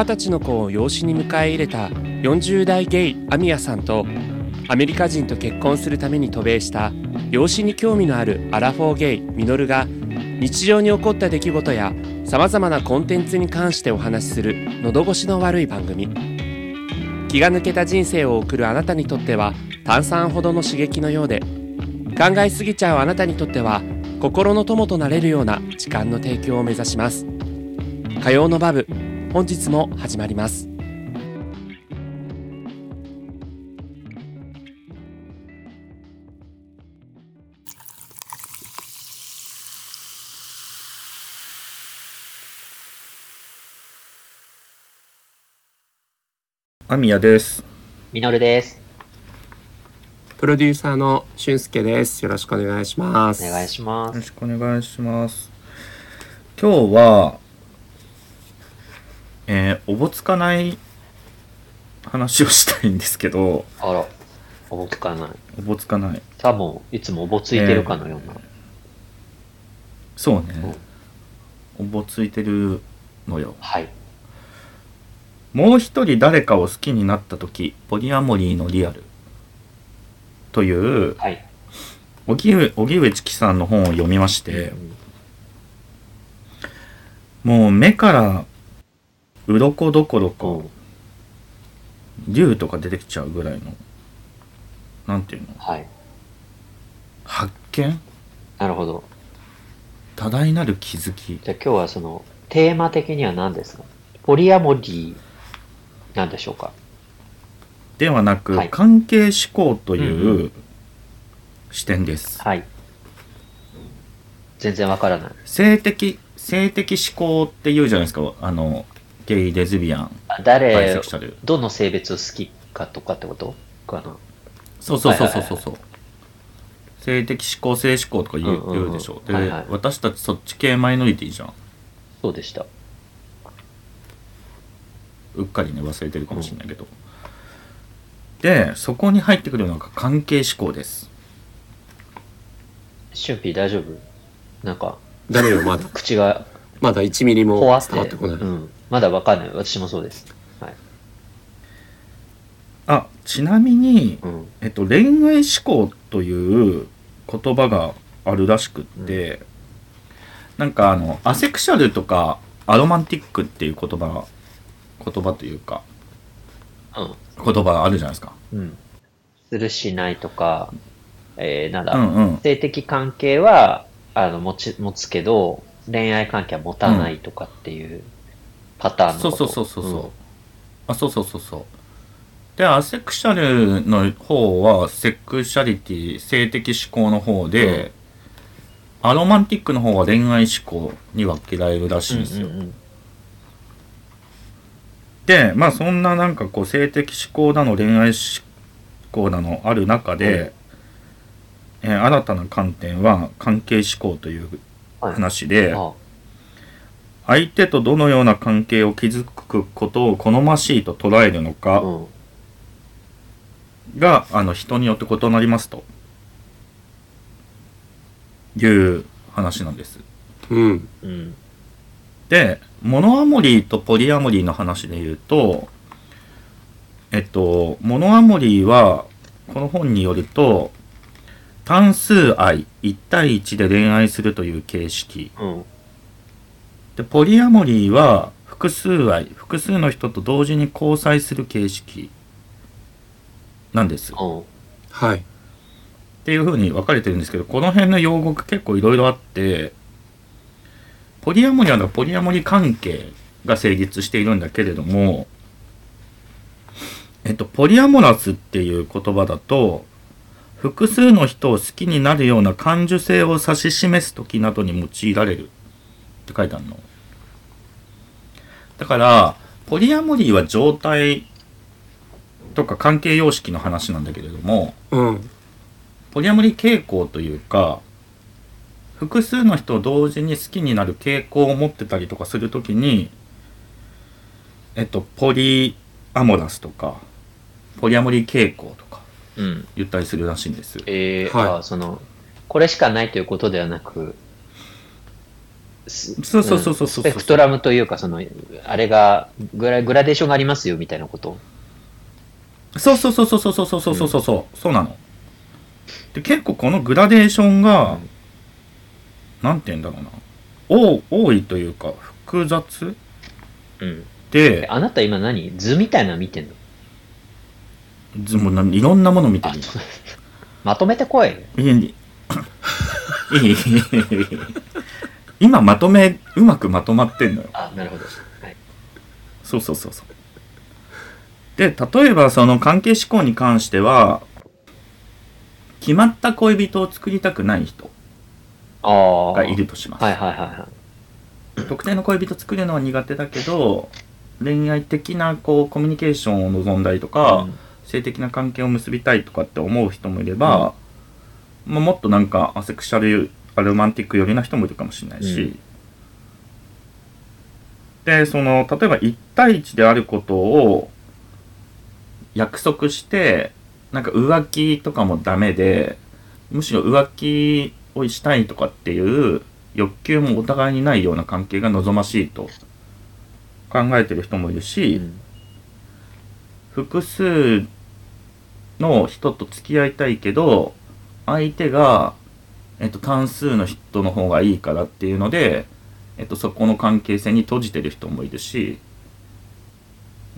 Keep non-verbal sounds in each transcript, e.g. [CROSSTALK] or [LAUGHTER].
二十歳の子を養子に迎え入れた40代ゲイアミヤさんとアメリカ人と結婚するために渡米した養子に興味のあるアラフォーゲイミノルが日常に起こった出来事やさまざまなコンテンツに関してお話しする喉越しの悪い番組。気が抜けた人生を送るあなたにとっては炭酸ほどの刺激のようで考えすぎちゃうあなたにとっては心の友となれるような時間の提供を目指します。火曜のバブ本日も始まりますアミヤです。みのるです。プロデューサーの俊介ですよろしくお願いしますお願いします。よろしくお願いします。今日は、えーおぼつかない話をしたいんですけど、あら、おぼつかない。おぼつかない。さもいつもおぼついてるかのような。そうね。おぼついてるのよ。はい。もう一人誰かを好きになった時、ポリアモリーのリアル。という、はい。荻上荻上チキさんの本を読みまして、うんもう目から鱗どころか、うん。竜とか出てきちゃうぐらいのなんていうの？はい。発見？なるほど。多大なる気づき？じゃあ今日はその、テーマ的には何ですか？ポリアモリーなんでしょうか？ではなく、はい。関係思考とうんいうう視点です、はい。全然わからない。性的性的思考って言うじゃないですか。あのゲイレズビアンあバイ誰セクシャル。どの性別を好きかとかってこと？かなそうそうそうそうはいはいそうそう性的思考性思考とか言う,、うんう。んうん言うでしょで、はいはい。私たちそっち系マイノリティじゃん。そうでした。うっかりね忘れてるかもしれないけど、でそこに入ってくるのが関係思考です。シュンピー大丈夫？なんか、誰よまだ。口がまだ1ミリも伝わ怖ってってこない、うん。まだわかんない。私もそうです。はい。あちなみに、うん。えっと、恋愛思考という言葉があるらしくって、なんかあのアセクシャルとかアロマンティックっていう言葉言葉というかうん。言葉あるじゃないですか。うん。するしないとか、えー、なんだ、うんうん。性的関係は、あの、持ち、持つけど、恋愛関係は持たないとかっていうパターンのこと。そうそうそうそうそう。あそうそうそうそう。でアセクシャルの方はセクシャリティ性的思考の方で、アロマンティックの方は恋愛思考に分けられるらしいんですよ。うんうんうんでまあそんななんかこう性的思考なの恋愛思考なのある中で、えー新たな観点は関係思考というはい話で、あ相手とどのような関係を築くことを好ましいと捉えるのかうん。が、あの人によって異なりますという話なんです。うんうん。でモノアモリーとポリアモリーの話で言うとえっとモノアモリーはこの本によると単数愛1対1で恋愛するという形式うん。でポリアモリーは複数愛複数の人と同時に交際する形式なんです。っはい。ていう風に分かれてるんですけどこの辺の用語が結構いろいろあってポリアモリーはポリアモリー関係が成立しているんだけれどもえっとポリアモラスっていう言葉だと複数の人を好きになるような感受性を指し示す時などに用いられるって書いてあるのだからポリアモリーは状態とか関係様式の話なんだけれどもうん。ポリアモリー傾向というか複数の人を同時に好きになる傾向を持ってたりとかするときにえっとポリアモラスとかポリアモリー傾向とかうん。言ったりするらしいんですえー、はい。あその、これしかないということではなく、すそうそうそうそうそう。スペクトラムというか、その、あれがグラ、グラデーションがありますよみたいなこと？そうそうそうそうそうそうそうそうそうそう。そうそうなの。で結構このグラデーションが、なんて言うんだろうな。多多いというか複雑？うん。であなた今何？図みたいなの見てんの？ずもうないろんなもの見てる。まとめてこい。いやいいいい今まとめうまくまとまってんのよあ、なるほど。はい。そうそうそうそうで例えばその関係思考に関しては決まった恋人を作りたくない人。がいるとします、はいはいはいはい。特定の恋人作るのは苦手だけど恋愛的なこうコミュニケーションを望んだりとか、うん性的な関係を結びたいとかって思う人もいれば、まあ、もっとなんかアセクシャルアロマンティック寄りな人もいるかもしれないし、うん。でその例えば1対1であることを約束してなんか浮気とかもダメでむしろ浮気をしたいとかっていう欲求もお互いにないような関係が望ましいと考えてる人もいるし、うん。複数の人と付き合いたいけど相手が、えっと、単数の人の方がいいからっていうので、えっと、そこの関係性に閉じてる人もいるし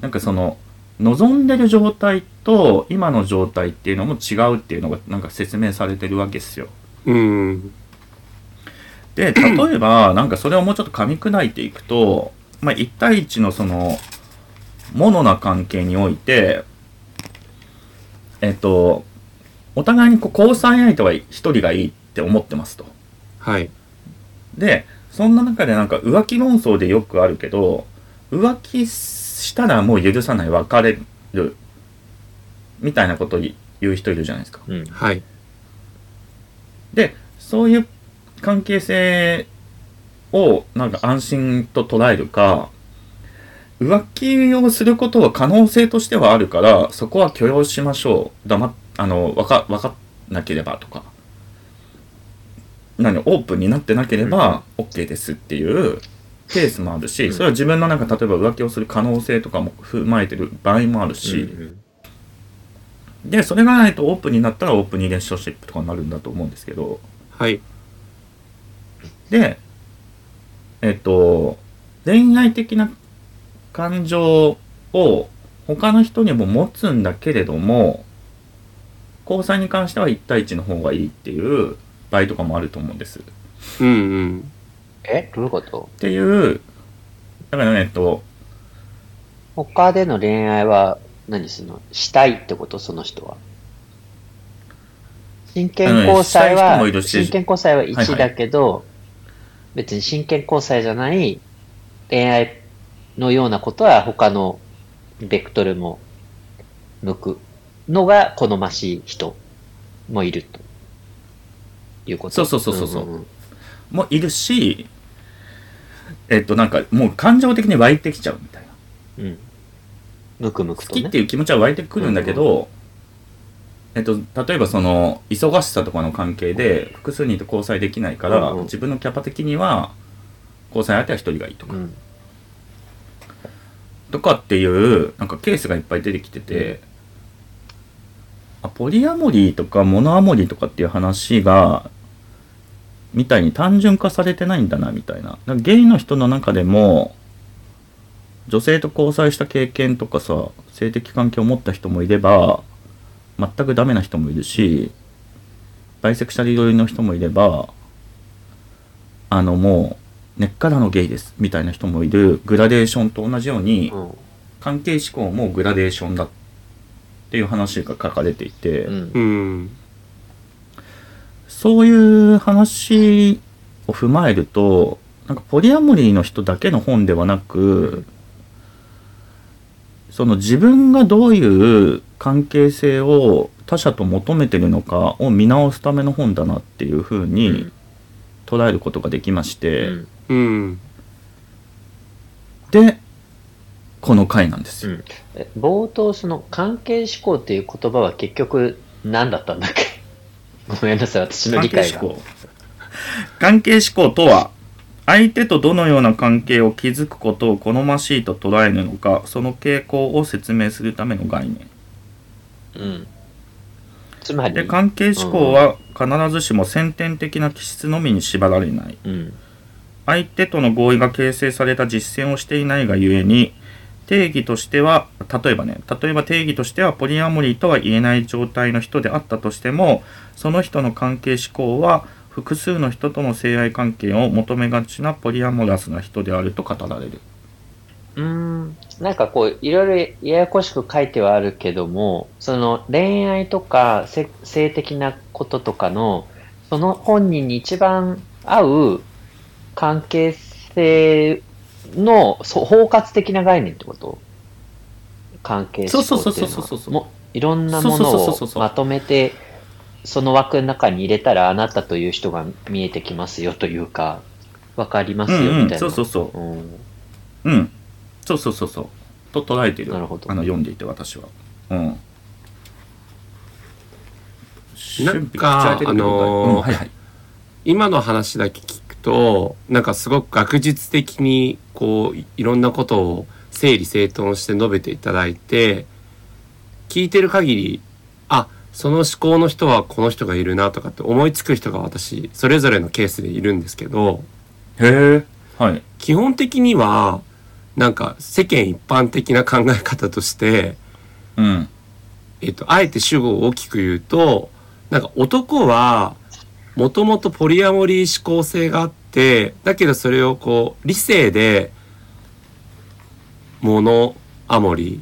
なんかその望んでる状態と今の状態っていうのも違うっていうのがなんか説明されてるわけですよ。うん。で例えばなんかそれをもうちょっと噛み砕いていくと、まあ、1対1のそのモノな関係においてえっとお互いにこう交際相手は1人がいいって思ってますと。はい。でそんな中でなんか浮気論争でよくあるけど浮気したらもう許さない別れるみたいなこと言う人いるじゃないですか。うん。はい。でそういう関係性をなんか安心と捉えるか浮気をすることは可能性としてはあるからそこは許容しましょう黙っあのわか分かんなければとか何オープンになってなければ OK ですっていうケースもあるし、うん。それは自分のなんか例えば浮気をする可能性とかも踏まえてる場合もあるし、うんでそれがないとオープンになったらオープンリレーションシップとかになるんだと思うんですけど。はい。で、えっと、恋愛的な感情を他の人にも持つんだけれども、交際に関しては1対1の方がいいっていう場合とかもあると思うんです。っうんうん。え？どういうこと？ていう、だからね、えっと、他での恋愛は何するの？したいってこと？その人は。真剣交際はもいる、し真剣交際ははいはい1だけど、別に真剣交際じゃない恋愛のようなことは他のベクトルも向くのが好ましい人もいるということ？そうそうそうそうそうんんもいるし、えっと、なんかもう感情的に湧いてきちゃうみたいな。うん。うん。むくむくとね。好きっていう気持ちは湧いてくるんだけど、えっと、例えばその忙しさとかの関係で複数人と交際できないから、うんうん自分のキャパ的には交際相手は一人がいいとか、うん。とかっていうなんかケースがいっぱい出てきてて、あポリアモリーとかモノアモリーとかっていう話がみたいに単純化されてないんだなみたいなだからゲイの人の中でも女性と交際した経験とかさ性的関係を持った人もいれば全くダメな人もいるしバイセクシャル寄りの人もいればあのもう根っからのゲイですみたいな人もいるグラデーションと同じようにうん。関係思考もグラデーションだっていう話が書かれていて、うんう。ん。そういう話を踏まえるとなんかポリアモリーの人だけの本ではなくその自分がどういう関係性を他者と求めてるのかを見直すための本だなっていうふううにん捉えることができまして、うんうん。でこの回なんですよ。うんえ冒頭その関係思考っていう言葉は結局何だったんだっけ？ごめんなさい、私の関理解が。係思考関係思考とは相手とどのような関係を築くことを好ましいと捉えるのかその傾向を説明するための概念うん。つまり、で関係思考は必ずしも先天的な気質のみに縛られないうん。相手との合意が形成された実践をしていないがゆえに定義としては例えばね例えば定義としてはポリアモリーとは言えない状態の人であったとしてもその人の関係思考は複数の人との性愛関係を求めがちなポリアモラスな人であると語られるうん。なんかこう、いろいろややこしく書いてはあるけども、その恋愛とか性的なこととかの、その本人に一番合う関係性のそう包括的な概念ってこと？関係思考っていうのは。そうそうそうそうそうそうもいろんなもそうそうそうのそうそうをまとめて、その枠の中に入れたらあなたという人が見えてきますよというか、わかりますようんうんみたいな。そうそうそう。うん。うん。そうそうそうそう。と捉えてる。なるほど。あの読んでいて私は。うん。なんかあのーうんはいはい。今の話だけ聞くとなんかすごく学術的にこういいろんなことを整理整頓して述べていただいて聞いてる限りあその思考の人はこの人がいるなとかって思いつく人が私それぞれのケースでいるんですけどへえはい。基本的にはなんか世間一般的な考え方として、うん。えっと、あえて主語を大きく言うとなんか男はもともとポリアモリー思考性があってだけどそれをこう理性でモノアモリ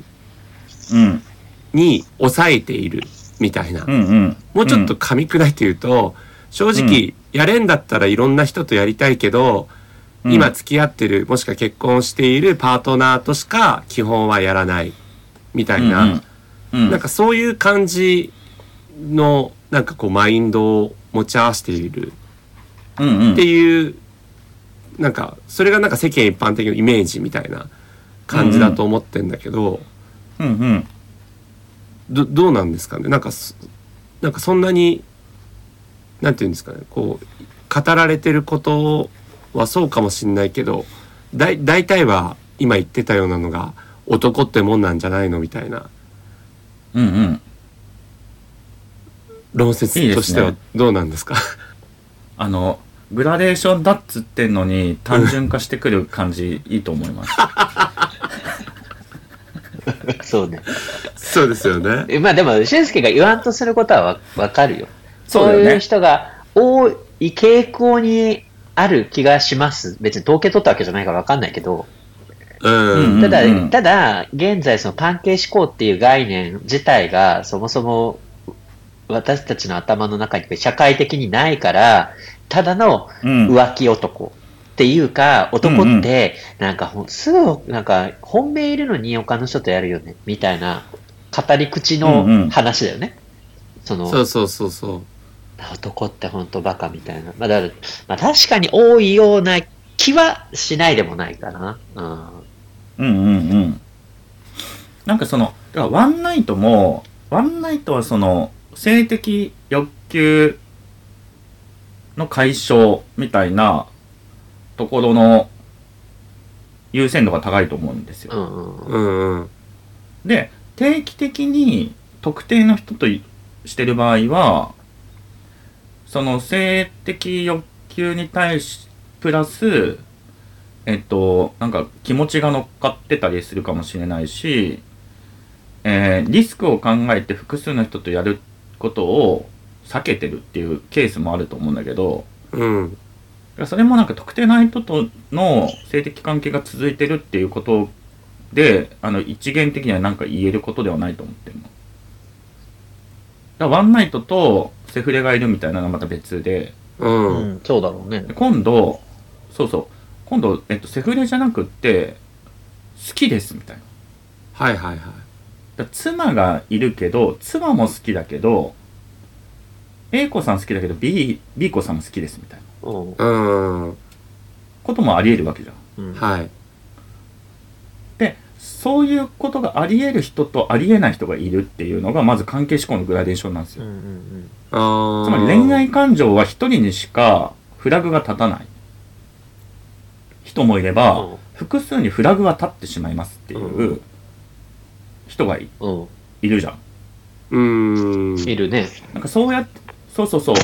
うん。ーに抑えているみたいな、うんうん。もうちょっと噛み砕いて言うと正直やれんだったらいろんな人とやりたいけど、うん。今付き合ってるもしくは結婚しているパートナーとしか基本はやらないみたいな、うん。うん。なんかそういう感じのなんかこうマインドを持ち合わせている。うんうん。っていう、なんかそれがなんか世間一般的なイメージみたいな感じだと思ってんだけど、うんうん。どどうなんですかね？なんかそなんかそんなになんていうんですかね？こう語られてることはそうかもしんないけどだい大体は今言ってたようなのが男ってもんなんじゃないの？みたいな。うんうん論説としてはどうなんですか？[LAUGHS] あのグラデーションだっつってんのに単純化してくる感じいいと思います [LAUGHS] そうね。そうですよね。えまあでも、俊介が言わんとすることはわわかるよ。そうだよねいう人が多い傾向にある気がします。別に統計取ったわけじゃないからわかんないけど。ただ、うんただ、現在その関係思考っていう概念自体がそもそも私たちの頭の中に社会的にないから、ただのうん浮気男っていうか、男って、なんかすぐ、なんか、本命いるのに他の人とやるよね、みたいな、語り口の話だよね。その、そうそうそうそう。男って本当バカみたいな。まあ、だまあ確かに多いような気はしないでもないかな。うん。うんうんうんなんかそのだからワンナイトもワンナイトはその性的欲求の解消みたいなところの優先度が高いと思うんですよ。うんうん。で定期的に特定の人といしてる場合はその性的欲求に対しプラスえっとなんか気持ちが乗っかってたりするかもしれないし、えーリスクを考えて複数の人とやることを避けてるっていうケースもあると思うんだけどうん。それもなんか特定の人との性的関係が続いてるっていうことで、あの一元的には何か言えることではないと思ってるの。だからワンナイトとセフレがいるみたいなのはまた別で、うん。うん、そうだろうねで。今度、そうそう、今度、えっと、セフレじゃなくって、好きですみたいな。はいはいはい。妻がいるけど、妻も好きだけど、A 子さん好きだけど B、B 子さんも好きですみたいなうん。うん。こともあり得るわけじゃん。うん。はい。でそういうことがあり得る人とあり得ない人がいるっていうのがまず関係思考のグラデーションなんですよ、うんうんああ。つまり恋愛感情は一人にしかフラグが立たない人もいれば、うん複数にフラグは立ってしまいますっていう人がいうん。いるじゃん。うーん。いるね。なんかそうやって、そうそうそう。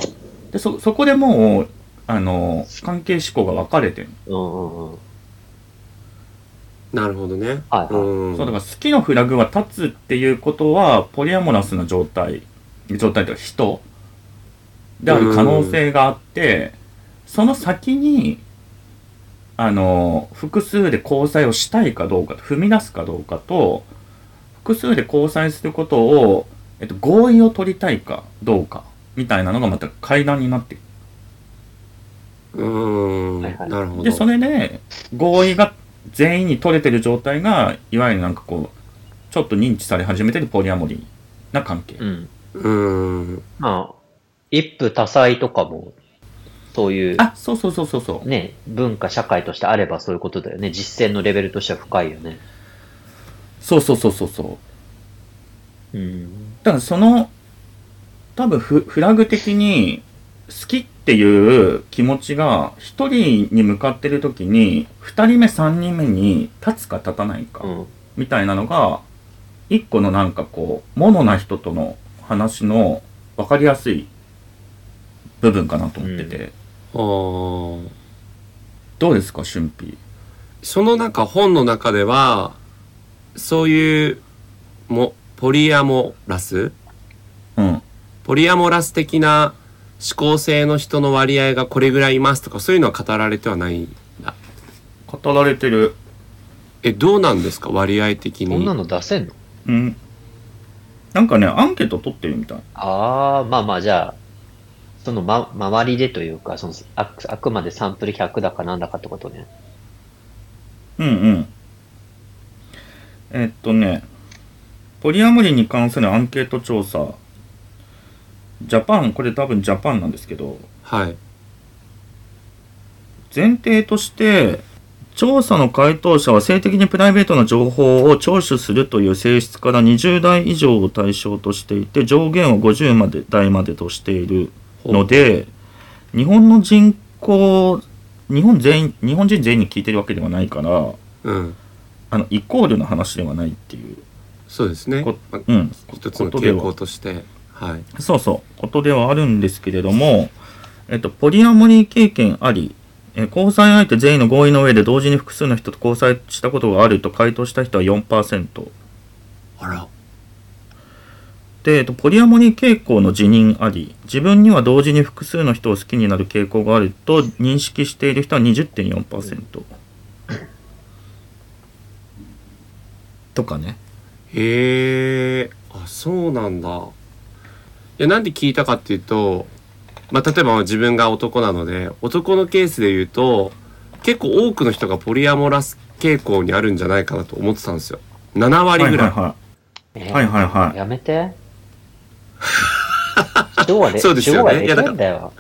で、そ、そこでもう、あの、関係思考が分かれてる。うんうんうん。なるほどね。はいはいうん。そう、だから好きのフラグは立つっていうことは、ポリアモラスな状態、状態というか人である可能性があって、その先に、あの、複数で交際をしたいかどうか、踏み出すかどうかと、複数で交際することを、えっと、合意を取りたいかどうか、みたいなのがまた階段になってくるうーん。はいはいなるほど。で、それで、合意が全員に取れてる状態が、いわゆるなんかこう、ちょっと認知され始めてるポリアモリーな関係。うん。うーん。まあ、一夫多妻とかも、そういう、あ、そうそうそうそうそう。ね、文化、社会としてあればそういうことだよね。実践のレベルとしては深いよね。そうそうそうそうそう。うん。だからその、多分フフラグ的に、好きっていう気持ちが、一人に向かってる時に、二人目、三人目に立つか立たないか。うん。みたいなのが、一個のなんかこう、ものな人との話の分かりやすい部分かなと思ってて、あーどうですか、俊ピそのな本の中では、そういう、も、ポリアモラス？うん。ポリアモラス的な思考性の人の割合がこれぐらいいますとか、そういうのは語られてはないんだ？語られてる。え、どうなんですか？割合的に。こんなの出せんの？うん。なんかね、アンケート取ってるみたい。ああ、まあまあじゃあ、そのま、周りでというか、そのあく、あくまでサンプル100だかなんだかってことね。うんうん。えっとね、ポリアモリに関するアンケート調査、ジャパン、これ多分ジャパンなんですけど、はい。前提として、調査の回答者は性的にプライベートな情報を聴取するという性質から20代以上を対象としていて、上限を50まで代までとしているので、日本の人口、日本全員、日本人全員に聞いてるわけではないから、うん。あの、イコールの話ではないっていう、そうですね。うん、一つの傾向として。はい。そうそう、ことではあるんですけれども、えっと、ポリアモリー経験あり、えー交際相手全員の合意の上で同時に複数の人と交際したことがあると回答した人は4%。あら。で、えっと、ポリアモリー傾向の自認あり、自分には同時に複数の人を好きになる傾向があると認識している人は20.4%。とかね。へえ、あ、そうなんだ。いや、なんで聞いたかっていうと、まあ、例えば自分が男なので、男のケースで言うと、結構多くの人がポリアモラス傾向にあるんじゃないかなと思ってたんですよ。7割ぐらい。はいはえーはいはいはいやめて。[LAUGHS] そうですよねいやだから。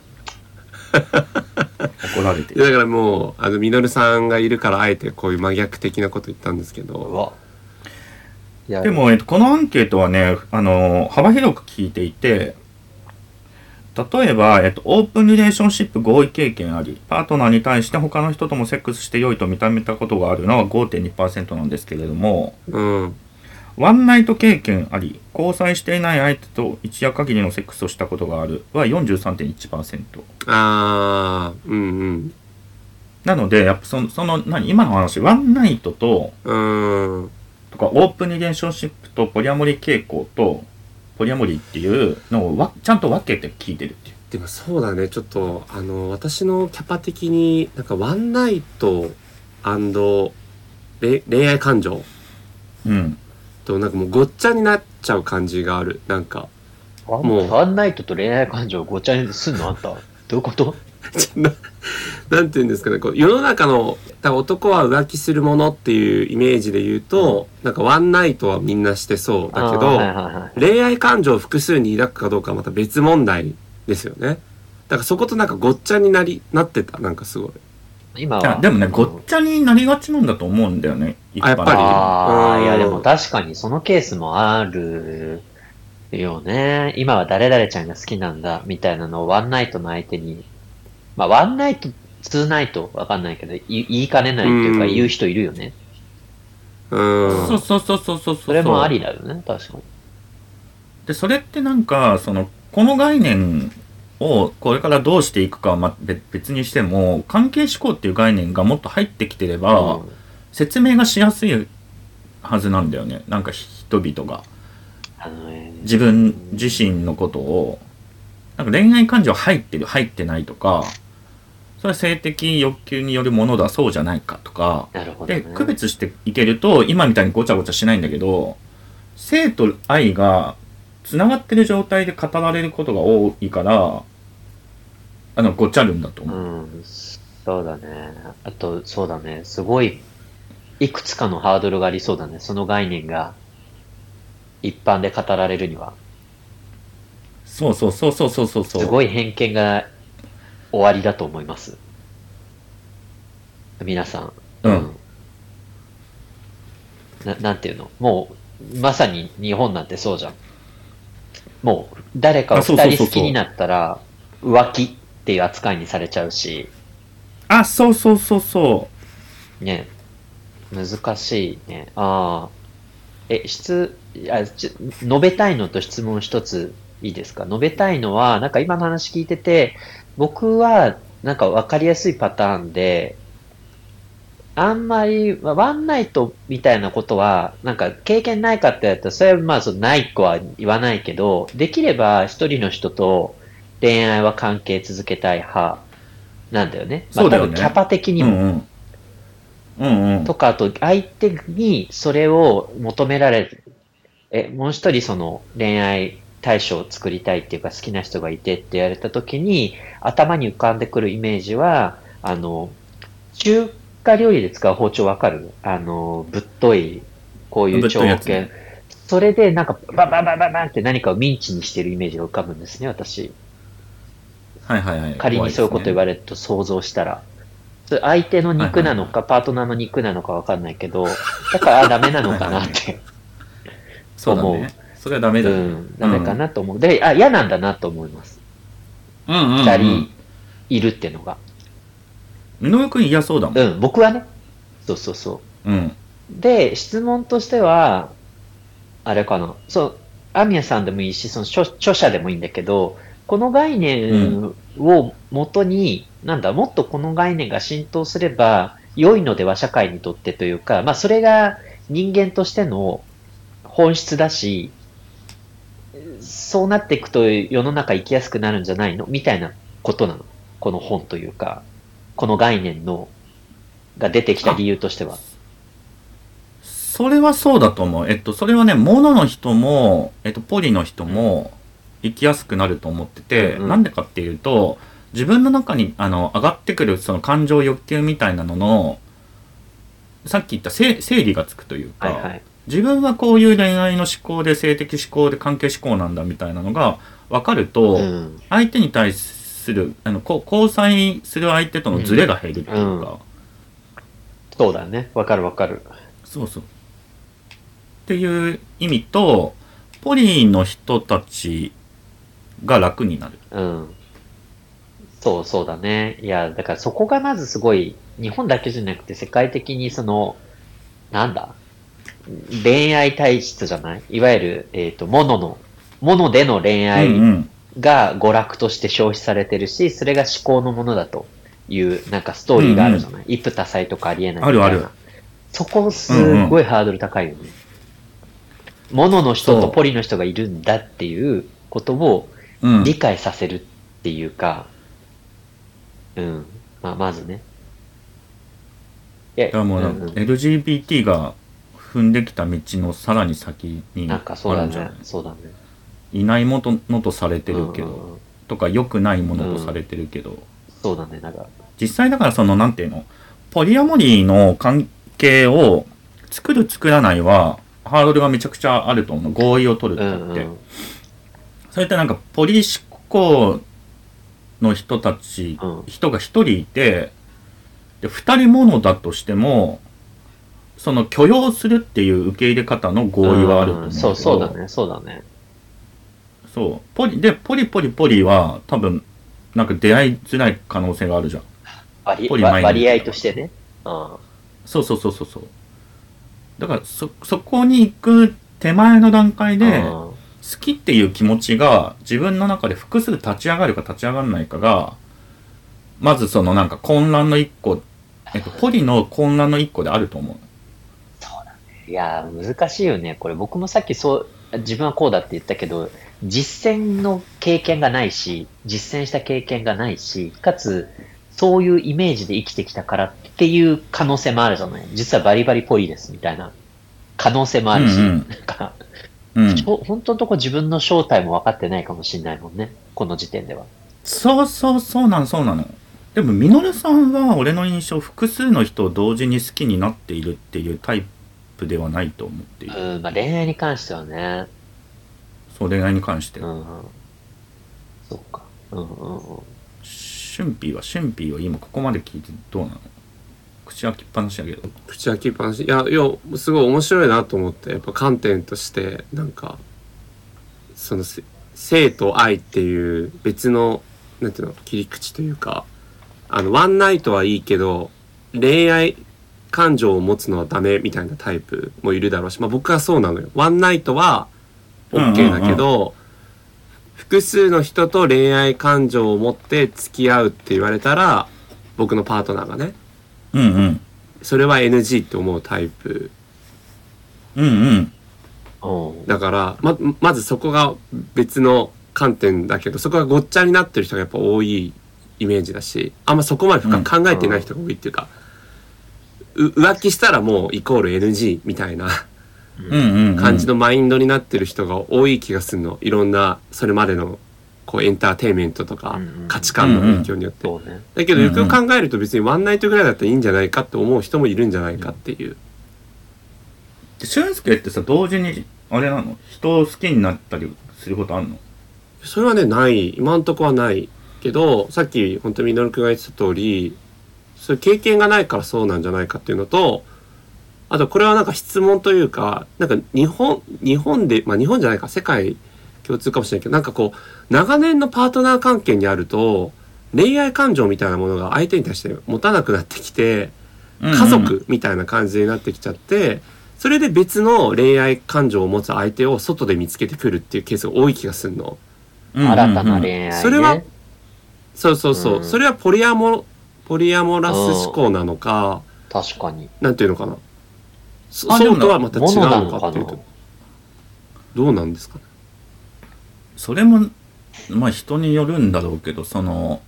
怒られていやだからもう、あの、ミノルさんがいるからあえてこういう真逆的なこと言ったんですけうど、で、も、えっと、このアンケートはね、あの、幅広く聞いていて、例えば、えっと、オープンリレーションシップ合意経験あり、パートナーに対して他の人ともセックスして良いと認めたことがあるのは5.2%なんですけれども、うん。ワンナイト経験あり、交際していない相手と一夜限りのセックスをしたことがあるは43.1%。あー、うんうん。なので、やっぱその、その、何、今の話、ワンナイトと、うーん。とか、オープンリレーションシップとポリアモリ傾向と、ポリアモリっていうのをわちゃんと分けて聞いてるっていう。でもそうだね、ちょっと、あの、私のキャパ的に、なんかワンナイトれ恋愛感情うん。となんかもうごっちゃになっちゃう感じがある。なんか、ワンもうワンナイトと恋愛感情をごちゃにすんの？あんた。どういうこと？[LAUGHS] ななんて言うんですかね、こう世の中の多分男は浮気するものっていうイメージで言うと、なんかワンナイトはみんなしてそうだけど、はいはいはい。恋愛感情を複数に抱くかどうかはまた別問題ですよね。だからそことなんかごっちゃになり、なってた、なんかすごい。今は。でもね、ごっちゃになりがちなんだと思うんだよね。あやっぱりああ、うんいやでも確かにそのケースもあるよね。今は誰々ちゃんが好きなんだみたいなのをワンナイトの相手に、まあワンナイト通ないとわかんないけど、い言いかねないというかうん言う人いるよね。うん。そうそうそうそうそうそう。それもありだよね、確かに。で、それってなんか、その、この概念をこれからどうしていくかはま別別にしても、関係思考っていう概念がもっと入ってきてれば、うん説明がしやすいはずなんだよね。なんか人々が。あのね自分自身のことを、なんか恋愛感情入ってる、入ってないとか、それは性的欲求によるものだ、そうじゃないかとか、なるほど、で、ね。区別していけると、今みたいにごちゃごちゃしないんだけど、性と愛が繋がってる状態で語られることが多いから、あの、ごちゃるんだと思う。うん、そうだね。あと、そうだね。すごい、いくつかのハードルがありそうだね。その概念が、一般で語られるには。そうそうそうそうそうそうそう。すごい偏見が終わりだと思います。皆さん。うんな、なんていうの？もう、まさに日本なんてそうじゃん。もう、誰かを二人好きになったら、浮気っていう扱いにされちゃうし、あ、そうそうそうそね、難しいね。ああ。え、質、あち述べたいのと質問一ついいですか？述べたいのは、なんか今の話聞いてて、僕はなんか分かりやすいパターンで、あんまり、まあワンナイトみたいなことは、なんか経験ないかって言われたら、それはまあそのない子は言わないけど、できれば一人の人と恋愛は関係続けたい派なんだよね。まあそうだよね多分キャパ的う。にも。うんうん。うんうん。とか、あと相手にそれを求められる。え、もう一人その恋愛対象を作りたいっていうか好きな人がいてって言われた時に頭に浮かんでくるイメージは、あの、中華料理で使う包丁わかる？あの、ぶっとい、こういう長ぶっといやつ剣ね。それでなんかバババババンって何かをミンチにしてるイメージが浮かぶんですね、私。はいはいはい。仮にそういうこと言わわれると想像したら。それ相手の肉なのか、パートナーの肉なのかわかんないけど、だからあダメなのかなって。思そうだね。それはダメうだね。ん、ダメかなと思う。で、あ、嫌なんだなと思います。うんうん、うん。二人いるっていうのが。井上くん嫌そうだもん。うん、僕はね。そうそうそうん。う。で、質問としては、あれかな。そう、アミヤさんでもいいし、その著著者でもいいんだけど、この概念をもとに、なんだ、もっとこの概念が浸透すれば、良いのでは社会にとってというか、まあそれが人間としての本質だし、そうなっていくと世の中生きやすくなるんじゃないの？みたいなことなの？この本というか、この概念の、が出てきた理由としては。それはそうだと思う。えっと、それはね、モノの人も、えっと、ポリの人も生きやすくなると思ってて、うなんでかっていうと、自分の中に、あの、上がってくるその感情欲求みたいなのの、さっき言った整整理がつくというか、はいはい。自分はこういう恋愛の思考で性的思考で関係思考なんだみたいなのが分かると、うん。相手に対するあのこ交際する相手とのズレが減るっていうか、そうだね。わかるわかる。そうそうっていう意味とポリの人たちが楽になるうん。そうそうだね。いや、だからそこがまずすごい、日本だけじゃなくて世界的にその、なんだ？恋愛体質じゃない？いわゆる、えっ、と、モノの、モノでの恋うんう愛ん。が娯楽として消費されてるし、それが思考のものだという、なんかストーリーがあるじゃない、一夫多妻とかありえないみたいな。あるある。そこすごいハードル高いよね。モノの人そうとポリの人がいるんだっていうことをう。ん。理解させるっていうか、うん。まあ、まずね。いやだからもう、うんうん。LGBT が踏んできた道のさらに先にあなんかそうだるんじゃないね。そうだね。いないものとされてるけど、うんうんうんとか良くないものとされてるけど、そうだね。なんか、実際だからそのなんていうの？ポリアモリーの関係を作る作らないはハードルがめちゃくちゃあると思う合意を取るうって、んうん。それってなんかポリ思考の人たち、うん人が一人いてで二人ものだとしてもその許容するっていう受け入れ方の合意はあると思そう、そうだね。そうだね。そうポリでポリポリポリは多分なんか出会いづらい可能性があるじゃん割ポリ割合としてね。うん。そうそうそうそうそうだからそそこに行く手前の段階でうん好きっていう気持ちが自分の中で複数立ち上がるか立ち上がらないかがまずそのなんか混乱の一個、えっと、ポリの混乱の一個であると思ういやー、難しいよね。これ僕もさっきそう、自分はこうだって言ったけど、実践の経験がないし、実践した経験がないし、かつ、そういうイメージで生きてきたからっていう可能性もあるじゃない実はバリバリポリですみたいな可能性もあるし、うんうんなんか、うん本当のとこ自分の正体も分かってないかもしれないもんね。この時点では。そうそうそうなのそうなのでもみのるさんは俺の印象複数の人を同時に好きになっているっていうタイプではないと思っている、うん、まあ恋愛に関してはね。そう恋愛に関して、うんうん。そっか。うんうんうん。シュンピーはシュンピーは今ここまで聞いてどうなの？口開きっぱなしだけど口開きっぱなしいやいやすごい面白いなと思ってやっぱ観点としてなんかそのせ性と愛っていう別のなんていうの切り口というかあのワンナイトはいいけど恋愛感情を持つのはダメみたいなタイプもいるだろうしまあ僕はそうなのよ。ワンナイトは OK だけど、複数の人と恋愛感情を持って付き合うって言われたら僕のパートナーがねうんうん。それは NG って思うタイプ。うんうん。う。んだからままずそこが別の観点だけどそこがごっちゃになってる人がやっぱ多いイメージだしあんまそこまで深く考えてない人が多いっていうか、う浮気したらもうイコール NG みたいな感じのマインドになってる人が多い気がするの。いろんなそれまでのこうエンターテインメントとか価値観の影響によって。だけどよく考えると別にワンナイトぐらいだったらいいんじゃないかって思う人もいるんじゃないかっていう。で俊介ってさ同時にあれなの？人を好きになったりすることあんの？それはねない。今んとこはない。けどさっき本当にみのるくんが言ってた通りそういう経験がないからそうなんじゃないかっていうのとあとこれはなんか質問というかなんか日本日本でまあ日本じゃないか世界共通かもしれないけどなんかこう長年のパートナー関係にあると恋愛感情みたいなものが相手に対して持たなくなってきて家族みたいな感じになってきちゃってそれで別の恋愛感情を持つ相手を外で見つけてくるっていうケースが多い気がするの。新たな恋愛、ね。それはそうそうそう、うんそれはポリアモポリアモラス思考なのか、確かに。なんていうのかな。そあでもそうとはまた違うものかっていうとどうなんですかね？それもまあ人によるんだろうけどその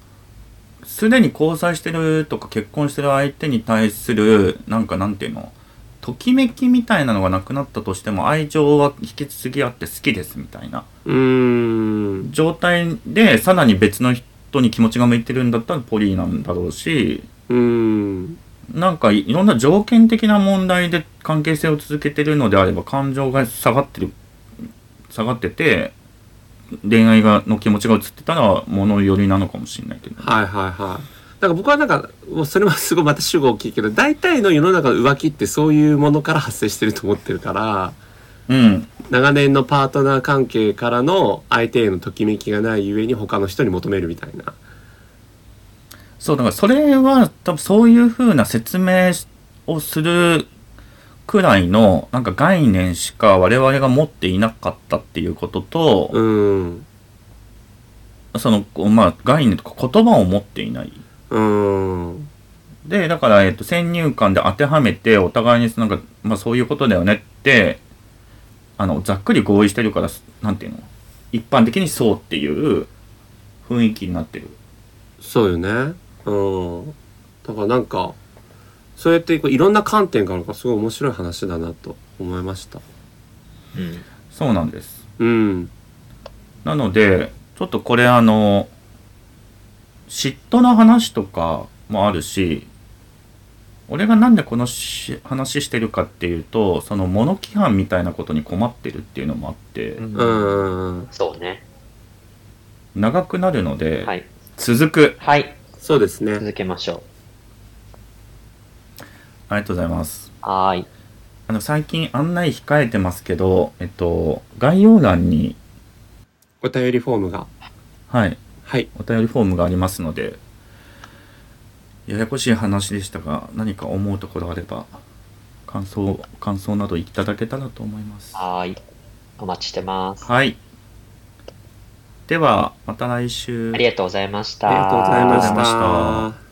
すでに交際してるとか結婚してる相手に対するなんかなんていうの？ときめきみたいなのがなくなったとしても愛情は引き続きあって好きですみたいなうーん。状態でさらに別の人に気持ちが向いてるんだったらポリーなんだろうしうーん。なんかいいろんな条件的な問題で関係性を続けてるのであれば感情が下がってる下がってて恋愛がの気持ちが移ってたら物寄りなのかもしれないけど、はいはいはい。だから僕はなんかもうそれはすごいまた主語大きいけど大体の世の中の浮気ってそういうものから発生してると思ってるからうん。長年のパートナー関係からの相手へのときめきがないゆえに他の人に求めるみたいな。そうだからそれは多分そういう風な説明をするくらいのなんか概念しか我々が持っていなかったっていうことと、うーんそのまあ概念とか言葉を持っていない。うーん。で、だから、えっと、先入観で当てはめて、お互いになんか、まあそういうことだよねって、あの、ざっくり合意してるから、なんていうの？一般的にそうっていう雰囲気になってる。そうよね。うん。だからなんか、そうやってこういろんな観点があるからすごい面白い話だなと思いました。うん。そうなんです。うん。なので、ちょっとこれあの、嫉妬の話とかもあるし、俺がなんでこのし話してるかっていうと、その物規範みたいなことに困ってるっていうのもあって、うん。そうね。長くなるので、はい。続く。はい。そうですね。続けましょありがとうございます。う。はーい。あの、最近案内控えてますけど、えっと、概要欄に、お便りフォームが。はい、はい。お便りフォームがありますので、ややこしい話でしたが何か思うところあれば感想感想などいただけたらと思いますはーい。お待ちしてます。はいではまた来週ありがとうございました。ありがとうございました。